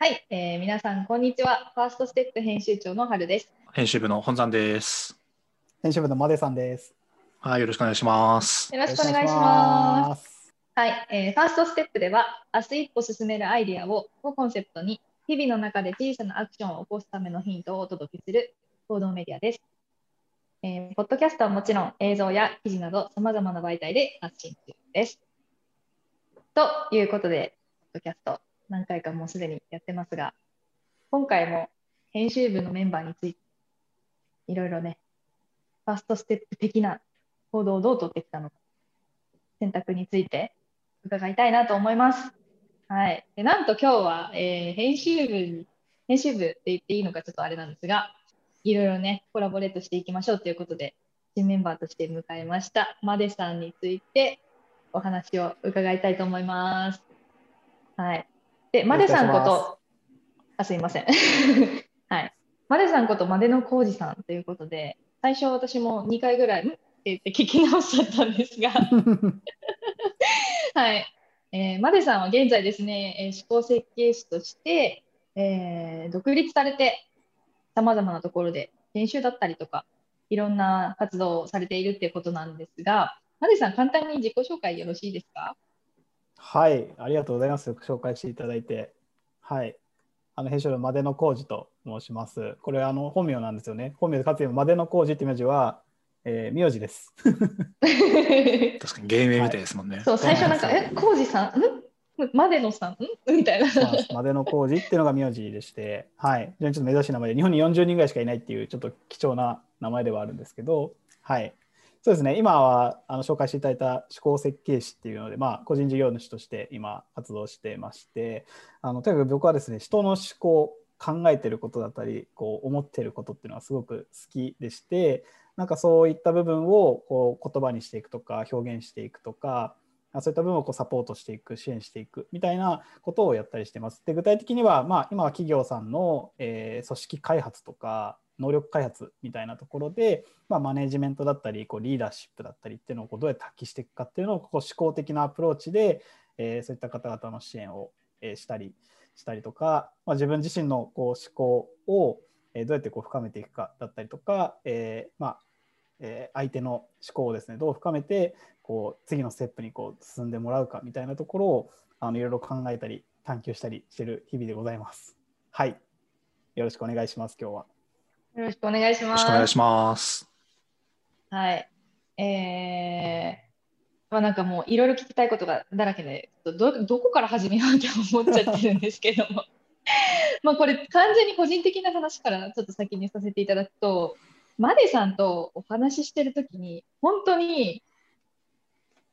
はい、えー皆さんこんにちは。ファーストステップ編集長の春です。編集部の本山です。編集部のマデさんです。はい、よろしくお願いします。よろしくお願いします。す。はい、えーファーストステップでは明日一歩進めるアイディアををコンセプトに日々の中で小さなアクションを起こすためのヒントをお届けする報道メディアです。えーポッドキャストはもちろん映像や記事などさまざまな媒体で発信中です。ということで、ポッドキャスト何回かもうすでにやってますが、今回も編集部のメンバーについていろいろね、ファーストステップ的な行動をどう取ってきたのか、選択について伺いたいなと思います。はい。でなんと今日は、えー編集部に、編集部って言っていいのかちょっとあれなんですが、いろいろね、コラボレートしていきましょうということで、新メンバーとして迎えました、マデさんについてお話を伺いたいと思います。はい。で、マデさんこと、あ、すいません。はい。マデさんことマデの浩二さんということで、最初私も2回ぐらい、ん？って言って聞き直しちゃったんですが、はい。えーマデさんは現在ですね、えー思考設計士として、えー独立されて、さまざまなところで研修だったりとか、いろんな活動をされているっていうことなんですが、マデさん、簡単に自己紹介よろしいですか？はい、ありがとうございます。紹介していただいて。はい。あの編集部のマデノコウジと申します。これあの本名なんですよね。本名でかつてマデノコウジっていう名字は、えー名字です。確かに芸名みたいですもんね。そう、最初なんか、え、浩二さん？ん？マデノさん？ん？みたいな。そうなんですマデノコウジっていうのが名字でして、はい。非常にちょっと珍しい名前で、日本に40人ぐらいしかいないっていうちょっと貴重な名前ではあるんですけど、はい。そうですね、今はあの紹介していただいた思考設計士っていうので、まあ、個人事業主として今活動してまして、あのとにかく僕はですね、人の思考、考えてることだったり、こう思ってることっていうのはすごく好きでして、なんかそういった部分をこう言葉にしていくとか、表現していくとか、そういった部分をこうサポートしていく、支援していくみたいなことをやったりしてます。で具体的には、まあ、今は企業さんの、えー組織開発とか、能力開発みたいなところで、まあ、マネジメントだったりこうリーダーシップだったりっていうのをこうどうやって発揮していくかっていうのをこう思考的なアプローチで、えーそういった方々の支援を、えーしたりしたりとか、まあ、自分自身のこう思考を、えーどうやってこう深めていくかだったりとか、えーまあえー相手の思考をですねどう深めてこう次のステップにこう進んでもらうかみたいなところをあのいろいろ考えたり探求したりしてる日々でございます。はい。よろしくお願いします、今日は。よろしくお願いします。よろしくお願いします。はい。えー、まあなんかもういろいろ聞きたいことがだらけで、どどこから始めようって思っちゃってるんですけども。まあこれ完全に個人的な話からちょっと先にさせていただくと、マデさんとお話ししてるときに、本当に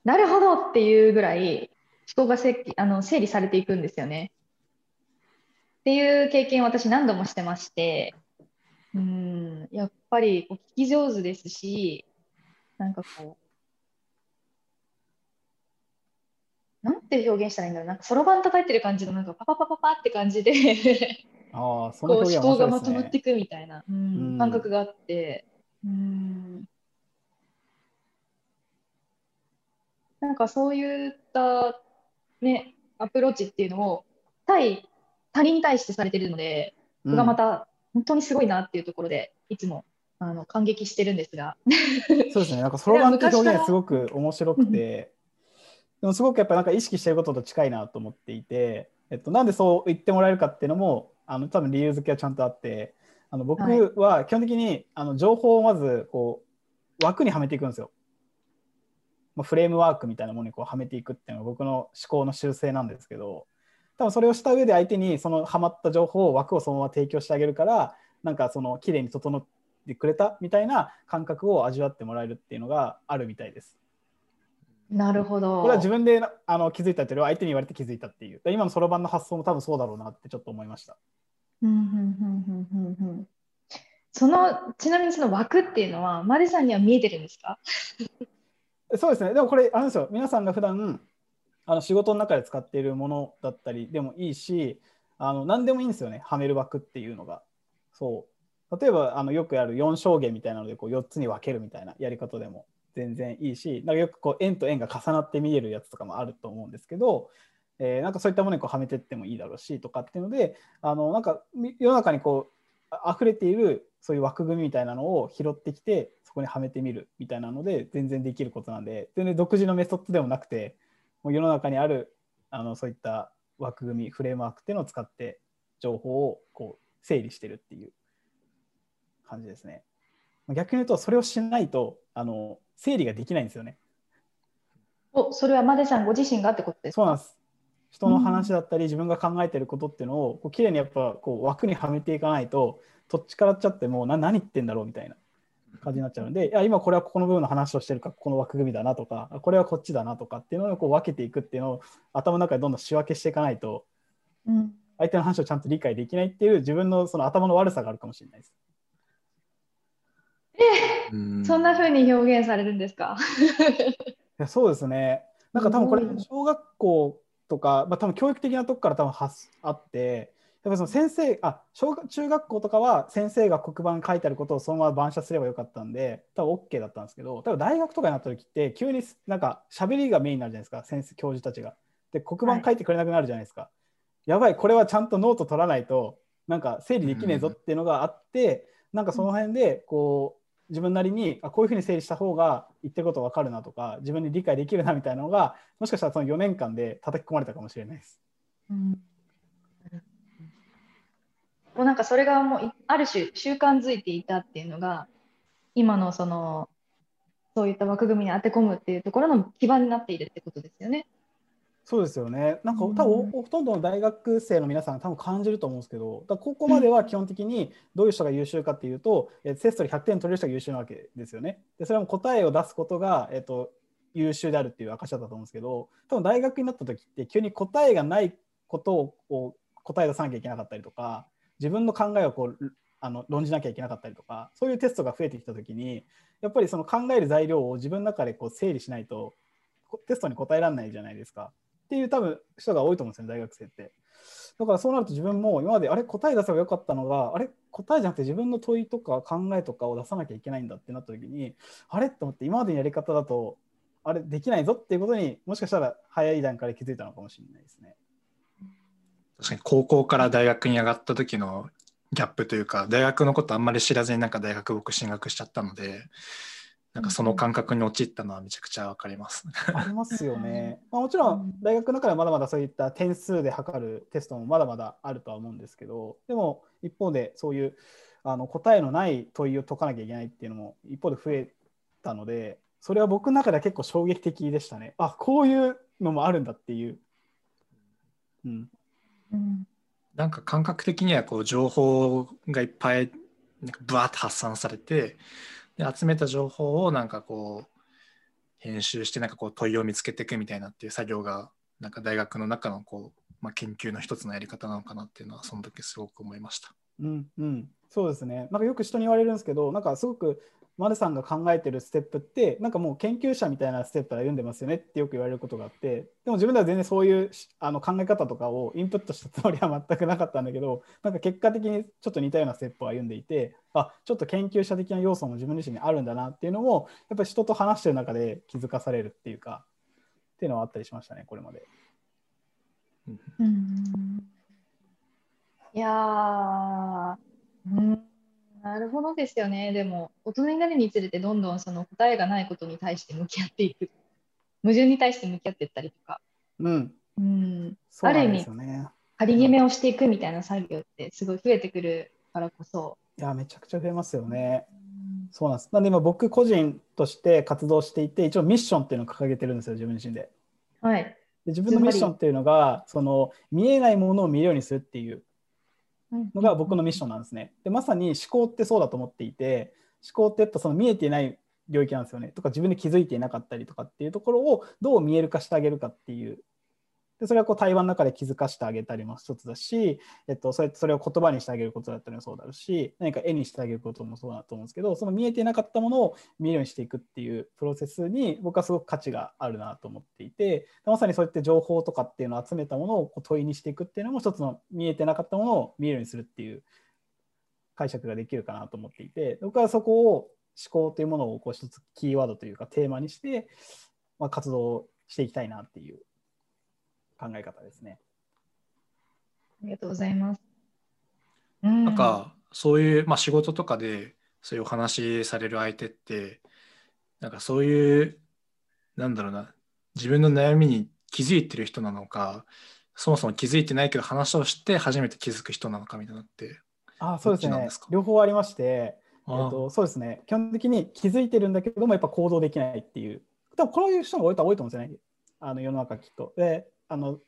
なるほどっていうぐらい思考がせあの整理されていくんですよね。っていう経験を私何度もしてまして、うん、やっぱりこう聞き上手ですし、なんかこう、なんて表現したらいいんだろう、なんかそろばん叩いてる感じの、なんかパパパパパって感じで、ああ、そのこう思考がまとまってい。くみたいな、感覚があって、うん、なんかそういった、ね、アプローチっていうのを対他人に対してされてるので、それがまた本当にすごいなっていうところで、いつもあの感激してるんですが。そうですね、なんかそろばんって表現すごく面白くて、でもすごくやっぱなんか意識してることと近いなと思っていて、えっと、なんでそう言ってもらえるかっていうのも、あの多分理由付けはちゃんとあって、あの僕は基本的にあの情報をまずこう枠にはめていくんですよ。まあ、フレームワークみたいなものにこうはめていくっていうのが僕の思考の習性なんですけど、多分それをした上で相手にそのはまった情報を枠をそのまま提供してあげるから、なんかその綺麗に整ってくれたみたいな感覚を味わってもらえるっていうのがあるみたいです。なるほど。これは自分であの気づいたっていうよりは相手に言われて気づいたっていう。今のそろばんの発想も多分そうだろうなってちょっと思いました。そのちなみにその枠っていうのは、マリさんには見えてるんですか？そうですね。でもこれ、あれですよ。皆さんが普段あの仕事の中で使っているものだったりでもいいし、あの何でもいいんですよね。はめる枠っていうのが。そう。例えばあのよくやる4象限みたいなのでこう4つに分けるみたいなやり方でも全然いいし、なんかよくこう円と円が重なって見えるやつとかもあると思うんですけど、えーなんかそういったものにこうはめてってもいいだろうしとかっていうのであのなんか世の中にこう溢れているそういう枠組みみたいなのを拾ってきてそこにはめてみるみたいなので全然できることなんで全然独自のメソッドでもなくてもう世の中にあるあのそういった枠組みフレームワークっていうのを使って情報をこう整理してるっていう感じですね。まあ逆に言うとそれをしないとあの整理ができないんですよね。お、それはマデさんご自身がってことですか？そうなんです。人の話だったり、自分が考えてることっていうのをこう綺麗にやっぱこう枠にはめていかないとどっちからっちゃってもな何言ってんだろうみたいな感じになっちゃうのでいや今これはここの部分の話をしてるからここの枠組みだなとかあこれはこっちだなとかっていうのをこう分けていくっていうのを頭の中でどんどん仕分けしていかないとうん相手の話をちゃんと理解できないっていう自分のその頭の悪さがあるかもしれないです。うんそんな風に表現されるんですか？いやそうですね。なんか多分これ小学校とか、まあ、多分教育的なとこから多分発あってやっぱりその先生あ小学中学校とかは先生が黒板に書いてあることをそのまま板書すればよかったんで多分 OK だったんですけど多分大学とかになった時って急になんか喋りがメインになるじゃないですか先生教授たちが。で黒板書いてくれなくなるじゃないですか。やばいこれはちゃんとノート取らないとなんか整理できねえぞっていうのがあって、なんかその辺でこう自分なりにあこういうふうに整理した方が言ってること分かるなとか自分に理解できるなみたいなのがもしかしたらその4年間で叩き込まれたかもしれないです。うんもうなんかそれがもういある種習慣づいていたっていうのが今のそのそういった枠組みに当て込むっていうところの基盤になっているってことですよね。そうですよね。なんかうん多分ほとんどの大学生の皆さん多分感じると思うんですけど、だから高校までは基本的にどういう人が優秀かっていうと、えテストで100点取れる人が優秀なわけですよね。でそれも答えを出すことが、えっと、優秀であるっていう証だったと思うんですけど、多分大学になった時って急に答えがないことを答え出さなきゃいけなかったりとか、自分の考えをこうあの論じなきゃいけなかったりとか、そういうテストが増えてきた時に、やっぱりその考える材料を自分の中でこう整理しないとテストに答えられないじゃないですか。っていう多分人が多いと思うんですよね、大学生って。だからそうなると自分も今まであれ答え出せばよかったのがあれ答えじゃなくて自分の問いとか考えとかを出さなきゃいけないんだってなった時にあれと思って今までのやり方だとあれできないぞっていうことにもしかしたら早い段階で気づいたのかもしれないですね。確かに高校から大学に上がった時のギャップというか大学のことあんまり知らずになんか大学僕進学しちゃったのでなんかその感覚に陥ったのはめちゃくちゃわかります。ありますよね。まあ、もちろん大学の中ではまだまだそういった点数で測るテストもまだまだあるとは思うんですけどでも一方でそういうあの答えのない問いを解かなきゃいけないっていうのも一方で増えたのでそれは僕の中では結構衝撃的でしたね。あこういうのもあるんだっていう。うん、うんなんか感覚的にはこう情報がいっぱいなんかブワーッと発散されてで集めた情報をなんかこう編集してなんかこう問いを見つけていくみたいなっていう作業がなんか大学の中のこう、まあ、研究の一つのやり方なのかなっていうのはその時すごく思いました。うんうん、そうですね。なんかよく人に言われるんですけど、なんかすごく丸さんが考えてるステップって、なんかもう研究者みたいなステップから読んでますよねってよく言われることがあって、でも自分では全然そういうしあの考え方とかをインプットしたつもりは全くなかったんだけど、なんか結果的にちょっと似たようなステップを歩んでいて、あちょっと研究者的な要素も自分自身にあるんだなっていうのも、やっぱり人と話してる中で気づかされるっていうか、っていうのはあったりしましたね、これまで。うん。いやほどですよね。でも、大人になるにつれて、どんどんその答えがないことに対して向き合っていく。矛盾に対して向き合っていったりとか、うん、うん、そうなんですよね。仮決めをしていくみたいな作業ってすごい増えてくるからこそ。いや、めちゃくちゃ増えますよね。そうなんです。なんで今僕個人として活動していて、一応ミッションっていうのを掲げてるんですよ、自分自身で。はい。で自分のミッションっていうのが、その見えないものを見るようにするっていうのが僕のミッションなんですね。で、まさに思考ってそうだと思っていて、思考ってやっぱその見えてない領域なんですよね。とか自分で気づいていなかったりとかっていうところをどう見える化してあげるかっていう。でそれはこう対話の中で気づかせてあげたりも一つだし、えっと、それそれを言葉にしてあげることだったりもそうだし何か絵にしてあげることもそうだと思うんですけどその見えてなかったものを見えるようにしていくっていうプロセスに僕はすごく価値があるなと思っていてまさにそうやって情報とかっていうのを集めたものをこう問いにしていくっていうのも一つの見えてなかったものを見えるようにするっていう解釈ができるかなと思っていて僕はそこを思考というものをこう一つキーワードというかテーマにして、まあ、活動していきたいなっていう考え方ですね。ありがとうございます。うんなん。かそういう、まあ、仕事とかでそういうお話しされる相手ってなんかそういうなんだろうな自分の悩みに気づいてる人なのかそもそも気づいてないけど話をして初めて気づく人なのかみたいなのってあそうですね。両方ありまして、えあっと、そうですね。基本的に気づいてるんだけどもやっぱ行動できないっていう。多分こういう人が多いと多いと思うんですよね。あの世の中きっと。であの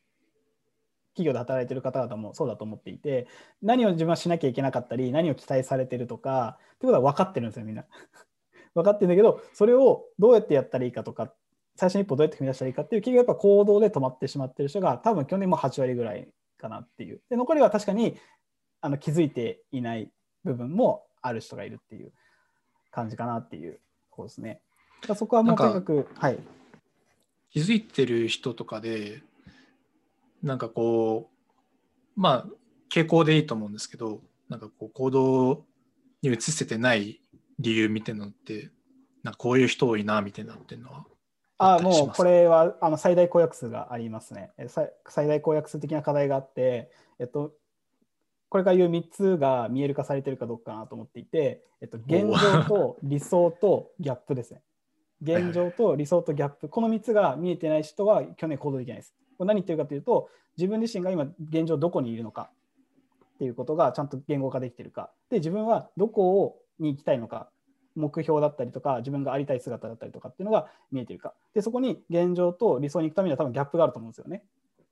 企業で働いてる方々もそうだと思っていて何を自分はしなきゃいけなかったり何を期待されてるとかってことは分かってるんですよみんな。分かってるんだけどそれをどうやってやったらいいかとか最初の一歩どうやって踏み出したらいいかっていう企業やっぱ行動で止まってしまってる人が多分去年も8割ぐらいかなっていう。で残りは確かにあの気づいていない部分もある人がいるっていう感じかなっていうところですね。そこはもうとにかく、はい。気づいてる人とかでなんかこうまあ傾向でいいと思うんですけどなんかこう行動に移せてない理由みたいなのってなんかこういう人多いなみたいなっていうのはあったりしますもうこれはあの最大公約数がありますね。最大公約数的な課題があって、えっと、これから言う3つが見える化されてるかどうかなと思っていて、えっと、現状と理想とギャップですね。現状と理想とギャップ、この3つが見えてない人は去年行動できないです。何言ってるかというと、自分自身が今現状どこにいるのかっていうことがちゃんと言語化できてるか。で、自分はどこをに行きたいのか、目標だったりとか、自分がありたい姿だったりとかっていうのが見えてるか。で、そこに現状と理想に行くためには多分ギャップがあると思うんですよね。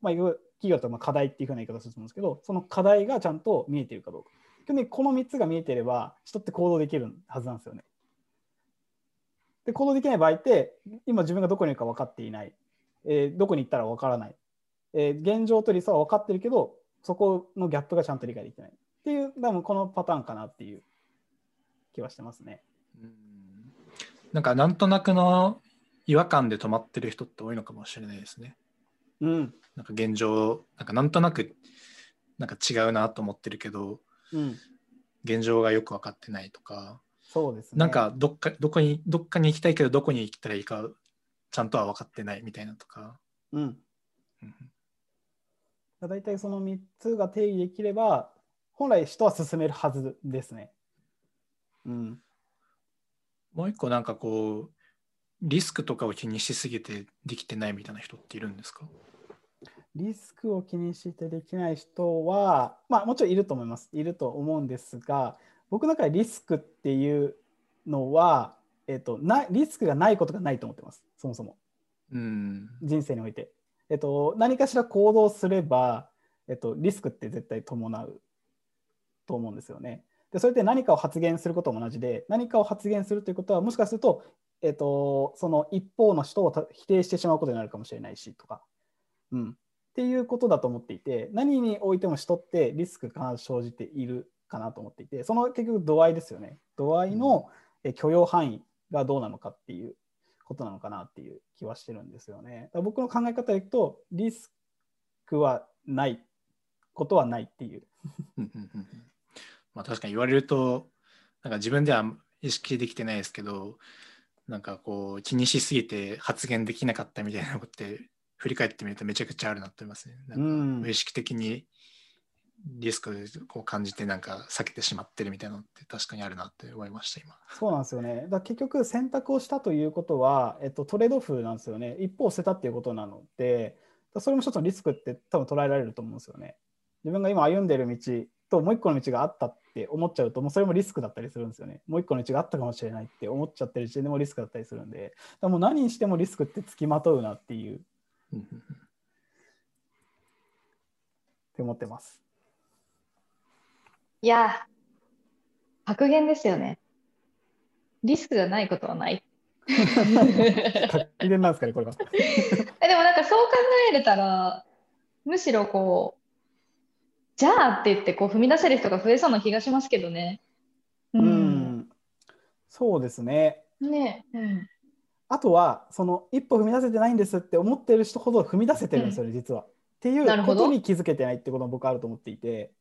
まあ、企業とま課題っていうふうな言い方をすると思うんですけど、その課題がちゃんと見えてるかどうか。基本的にこの3つが見えてれば、人って行動できるはずなんですよね。で、行動できない場合って、今自分がどこにいるか分かっていない。えーどこに行ったら分からない。えー現状と理想は分かってるけど、そこのギャップがちゃんと理解できてない。っていう、多分このパターンかなっていう気はしてますね。うんなんかなんとなくの違和感で止まってる人って多いのかもしれないですね。うん。なんか現状なんかなんとなくなんか違うなと思ってるけどうん。現状がよく分かってないとか、そうですね。なんかどっかどこにどっかに行きたいけどどこに行ったらいいかちゃんとは分かってないみたいなとか。うん。うん大体その3つが定義できれば、本来人は進めるはずですね。うん。もう一個なんかこうリスクとかを気にしすぎてできてないみたいな人っているんですか？リスクを気にしてできない人は、まあもちろんいると思います。いると思うんですが、僕の中でリスクっていうのは、えっと、なリスクがないことがないと思ってます。そもそも。うん。人生において。えっと、何かしら行動すれば、えっと、リスクって絶対伴うと思うんですよね。でそれって何かを発言することも同じで何かを発言するということはもしかすると、えっと、その一方の人をた否定してしまうことになるかもしれないしとか、うん、っていうことだと思っていて何においても人ってリスクが生じているかなと思っていてその結局度合いですよね度合いのえ許容範囲がどうなのかっていうことなのかなっていう気はしてるんですよね。だ僕の考え方でいくとリスクはないことはないっていう。まあ確かに言われるとなんか自分では意識できてないですけどなんかこう気にしすぎて発言できなかったみたいなことって振り返ってみるとめちゃくちゃあるなと思いますね。なんかうん無意識的にリスクを感じてなんか避けてしまってるみたいなのって確かにあるなって思いました今。そうなんですよね。だ結局選択をしたということは、えっと、トレードオフなんですよね。一方を捨てたっていうことなので、それも一つのリスクって多分捉えられると思うんですよね。自分が今歩んでる道ともう一個の道があったって思っちゃうと、もうそれもリスクだったりするんですよね。もう一個の道があったかもしれないって思っちゃってる時点でもリスクだったりするんで、だもう何にしてもリスクってつきまとうなっていうって思ってます。いやー、格言ですよね。リスクがないことはない。格言なんですかね、これは。えでもなんかそう考えれたら、むしろこう、じゃあって言ってこう踏み出せる人が増えそうな気がしますけどね。うう。ん、そうですね。ねうん。あとは、その一歩踏み出せてないんですって思ってる人ほど踏み出せてるんですよね、実は。っていうことに気づけてないってことも僕はあると思っていて、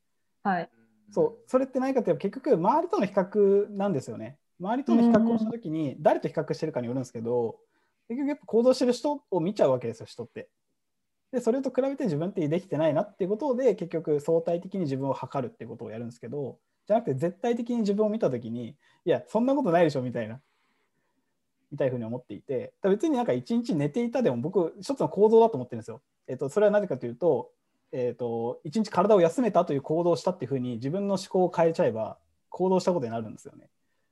はい。そう、それって何かというと結局周りとの比較なんですよね。周りとの比較をしたときに誰と比較してるかによるんですけど、結局やっぱ行動してる人を見ちゃうわけですよ、人って。でそれと比べて自分ってできてないなっていうことで結局相対的に自分を測るってことをやるんですけどじゃなくて絶対的に自分を見た時にいやそんなことないでしょみたいなみたいふうに思っていて別になんか一日寝ていたでも僕一つの行動だと思ってるんですよ。えっと、それはなぜかというと,、えっと一日体を休めたという行動をしたっていうふうに自分の思考を変えちゃえば行動したことになるんですよね。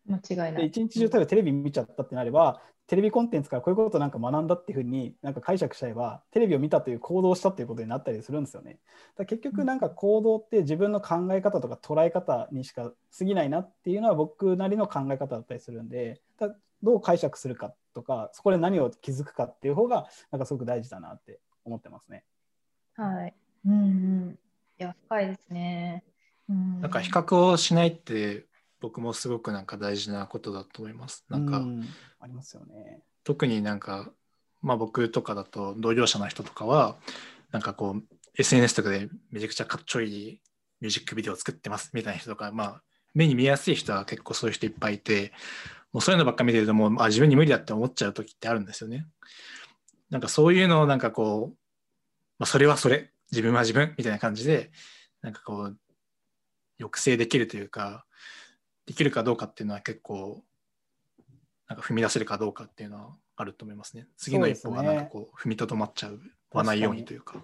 間違いない。一日中例えばテレビ見ちゃったってなればテレビコンテンツからこういうことなんか学んだっていうふうになんか解釈しちゃえばテレビを見たという行動をしたっていうことになったりするんですよね。だ結局なんか行動って自分の考え方とか捉え方にしか過ぎないなっていうのは僕なりの考え方だったりするんでどう解釈するかとかそこで何を気づくかっていう方がなんかすごく大事だなって思ってますね。はい。うんうん。いや深いですね。うん、なんか比較をしないって僕もすごくなんか大事なことだと思います。なんか、うん、ありますよね。特になんか、まあ、僕とかだと同業者の人とかはなんかこう SNS とかでめちゃくちゃかっちょいいミュージックビデオを作ってますみたいな人とか、まあ、目に見やすい人は結構そういう人いっぱいいてもうそういうのばっか見てるともうあ自分に無理だって思っちゃう時ってあるんですよね。なんかそういうのをなんかこう、まあ、それはそれ自分は自分みたいな感じでなんかこう抑制できるというかできるかどうかっていうのは結構なんか踏み出せるかどうかっていうのはあると思いますね。次の一歩がなんかこう踏みとどまっちゃうわないようにというか。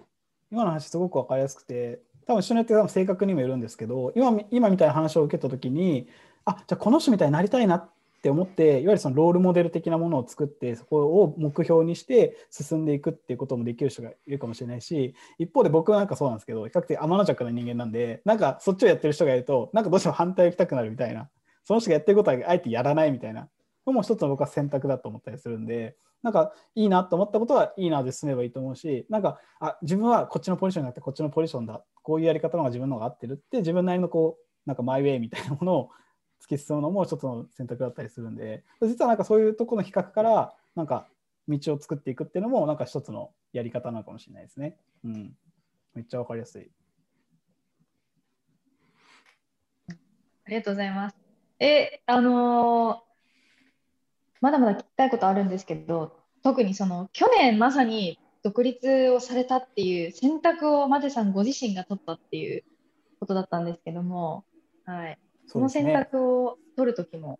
今の話すごく分かりやすくて多分人によって多分性格にもよるんですけど今今みたいな話を受けた時にあじゃあこの人みたいになりたいなっって思っていわゆるそのロールモデル的なものを作ってそこを目標にして進んでいくっていうこともできる人がいるかもしれないし一方で僕はなんかそうなんですけど比較的天の弱な人間なんでなんかそっちをやってる人がいるとなんかどうしても反対を行きたくなるみたいなその人がやってることはあえてやらないみたいなのも一つの僕は選択だと思ったりするんでなんかいいなと思ったことはいいなで進めばいいと思うしなんかあ自分はこっちのポジションになってこっちのポジションだこういうやり方の方が自分の方が合ってるって自分なりのこうなんかマイウェイみたいなものを突き進むのも一つの選択だったりするんで実はなんかそういうとこの比較からなんか道を作っていくっていうのもなんか一つのやり方なのかもしれないですね。うん、めっちゃわかりやすい。ありがとうございます。え、あのー、まだまだ聞きたいことあるんですけど、特にその去年まさに独立をされたっていう選択をマテさんご自身が取ったっていうことだったんですけども、はい、その選択を取るときも、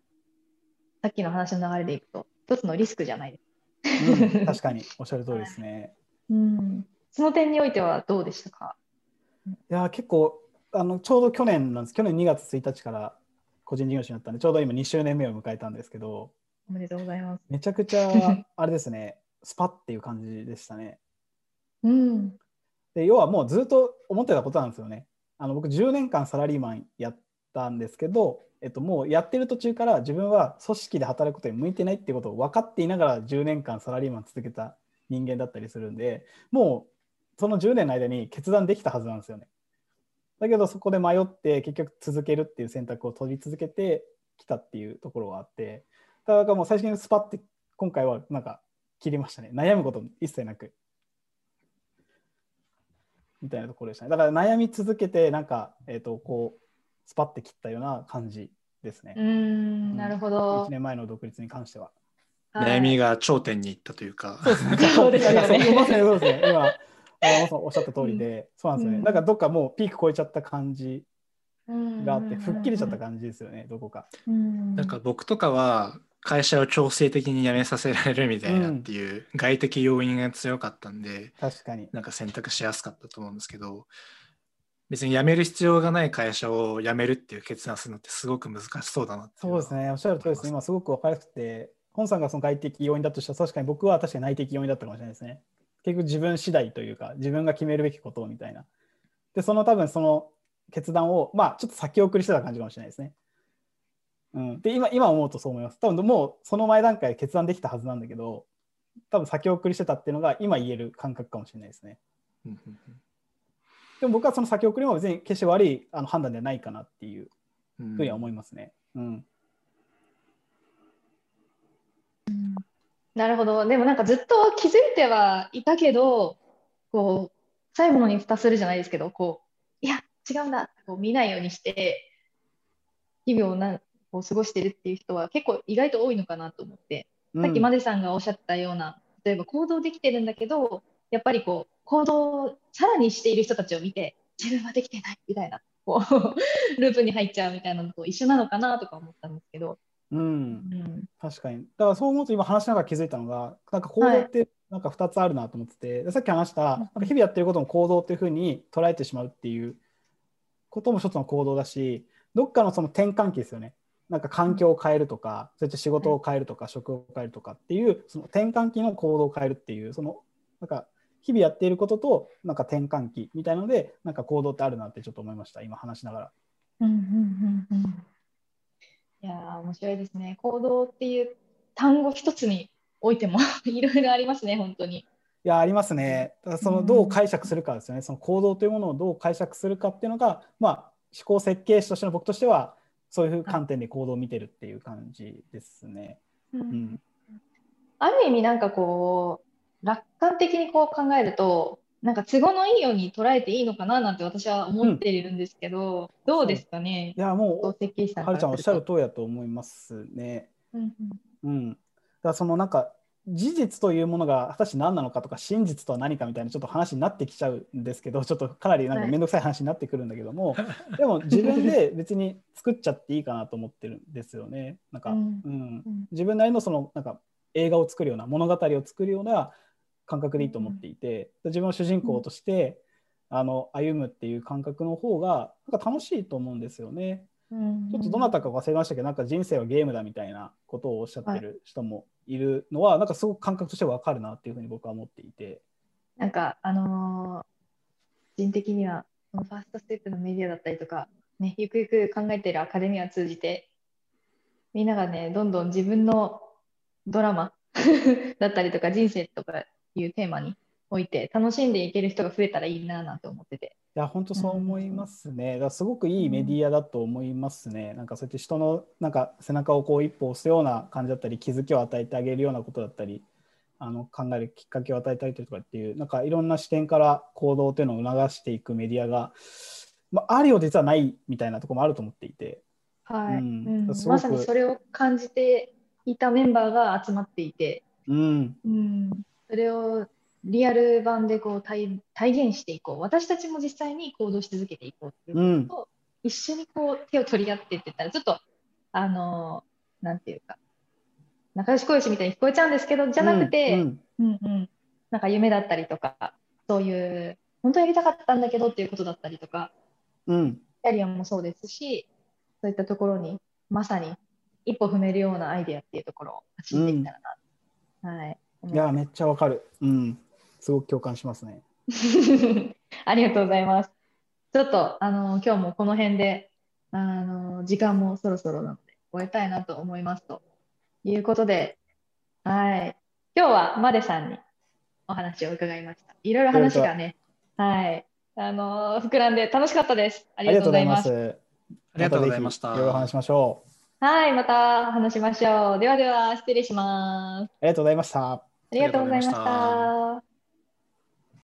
さっきの話の流れでいくと、一つのリスクじゃないですか。うん、確かに、おっしゃる通りですね。うん、その点においてはどうでしたか？いや、結構あの、ちょうど去年なんです、去年2月1日から個人事業主になったんで、ちょうど今2周年目を迎えたんですけど、おめでとうございます。めちゃくちゃ、あれですね、スパっていう感じでしたね。うん、で要はもうずっと思ってたことなんですよね。あの僕10年間サラリーマンやったんですけど、えっと、もうやってる途中から自分は組織で働くことに向いてないってことを分かっていながら10年間サラリーマン続けた人間だったりするんでもうその10年の間に決断できたはずなんですよね。だけどそこで迷って結局続けるっていう選択を取り続けてきたっていうところはあってだからもう最初にスパって今回はなんか切りましたね。悩むこと一切なく。みたいなところでしたね。だから悩み続けてなんか、えー、とこうスパって切ったような感じですね。うんなるほど。1年前の独立に関しては。悩みが頂点に行ったというか。そうですね。そうですね。そうですね。今、おっしゃった通りで、そうなんですよね。なんかどっかもうピーク超えちゃった感じがあって、吹っ切れちゃった感じですよね、どこか。なんか僕とかは、会社を強制的に辞めさせられるみたいなっていう外的要因が強かったんで、確かになんか選択しやすかったと思うんですけど別に辞める必要がない会社を辞めるっていう決断するのってすごく難しそうだなそうですね、おっしゃるとりですね、今すごく分かりやすくて、本さんがその外的要因だとしたら、確かに僕は確かに内的要因だったかもしれないですね。結局自分次第というか、自分が決めるべきことみたいな。で、その多分その決断を、まあちょっと先送りしてた感じかもしれないですね。うん、で今、今思うとそう思います。多分もうその前段階で決断できたはずなんだけど、多分先送りしてたっていうのが今言える感覚かもしれないですね。でも僕はその先送りも別に決して悪いあの判断ではないかなっていうふうには思いますね。うん、うん、なるほど。でもなんかずっと気づいてはいたけど、こう、最後に蓋するじゃないですけど、こう、いや、違うんだこう見ないようにして、日々をなこう過ごしてるっていう人は結構意外と多いのかなと思って、さっきマデさんがおっしゃったような、例えば行動できてるんだけど、やっぱりこう行動をさらにしている人たちを見て自分はできてないみたいなこう ループに入っちゃうみたいなのと一緒なのかなとか思ったんですけど、うん。う、ん、確かに。だからそう思うと今話しながら気づいたのが、なんか行動ってなんか2つあるなと思ってて、でさっき話した、なんか日々やってることも行動っていうふうに捉えてしまうっていうことも一つの行動だし、どっかのその転換期ですよね。なんか環境を変えるとか、そうやって仕事を変えるとか、職を変えるとかっていう、その転換期の行動を変えるっていう、そのなんか日々やっていることと、なんか転換期みたいなので、なんか行動ってあるなってちょっと思いました、今話しながら。うんうんうんうんいやー面白いですね。行動っていう単語一つにおいても いろいろありますね、本当に。いやありますね。そのどう解釈するかですよね。その行動というものをどう解釈するかっていうのが、まあ、思考設計士としての僕としては、そういう観点で行動を見てるっていう感じですね。うん。ある意味なんかこう楽観的にこう考えるとなんか都合のいいように捉えていいのかななんて私は思っているんですけど、どうですかね？いやもこうはるちゃんおっしゃると。通りだと思いますね。うんうんうん。だからそのなんか事実というものが果たして何なのかとか真実とは何かみたいなちょっと話になってきちゃうんですけどちょっとかなりなんかはい面倒くさい話になってくるんだけども、でも自分で別に作っちゃっていいかなと思ってるんですよね。なんか、ううんんうん自分なりのそのなんか映画を作るような物語を作るような感覚でいいと思っていて、自分を主人公として、あの歩むっていう感覚の方がなんか楽しいと思うんですよね。うんちょっとどなたか忘れましたけど、なんか人生はゲームだみたいなことをおっしゃってる人もいるのは、なんかすごく感覚として分かるなっていうふうに僕は思っていて。なんかあのー人的にはファーストステップのメディアだったりとか、ね、ゆくゆく考えているアカデミアを通じてみんながねどんどん自分のドラマ だったりとか人生とかいうテーマにおいて楽しんでいける人が増えたらいいななんて思ってて。いや本当そう思いますね。だすごくいいメディアだと思いますね。なんかそうやって人のなんか背中をこう一歩押すような感じだったり、気づきを与えてあげるようなことだったり、あの考えるきっかけを与えたりとかっていう、なんかいろんな視点から行動っていうのを促していくメディアが、まあ、あるようで実はないみたいなところもあると思っていて。はいうんまさにそれを感じていたメンバーが集まっていて、うん、うん、それをリアル版でこう体体現していこう。私たちも実際に行動し続けていこうっていううん、ことを一緒にこう手を取り合ってって言ったらちょっとあのなんていうか仲良し小良しみたいに聞こえちゃうんですけどじゃなくて、うんうん。うん、なんか夢だったりとかそういう本当にやりたかったんだけどっていうことだったりとかうん、キャリアもそうですしそういったところにまさに一歩踏めるようなアイデアっていうところを走っていったらな、はいいや、めっちゃわかる。うん、すごく共感しますね。ありがとうございます。ちょっとあの今日もこの辺であの時間もそろそろなので終えたいなと思いますということで、はい、今日はマデさんにお話を伺いました。いろいろ話がね、はい、あの膨らんで楽しかったです。あありがとうございます。す。ありがとうございましたいろいろ話しましょう。はい、また話しましょう。ではでは失礼します。ありがとうございました。ありがとうございました。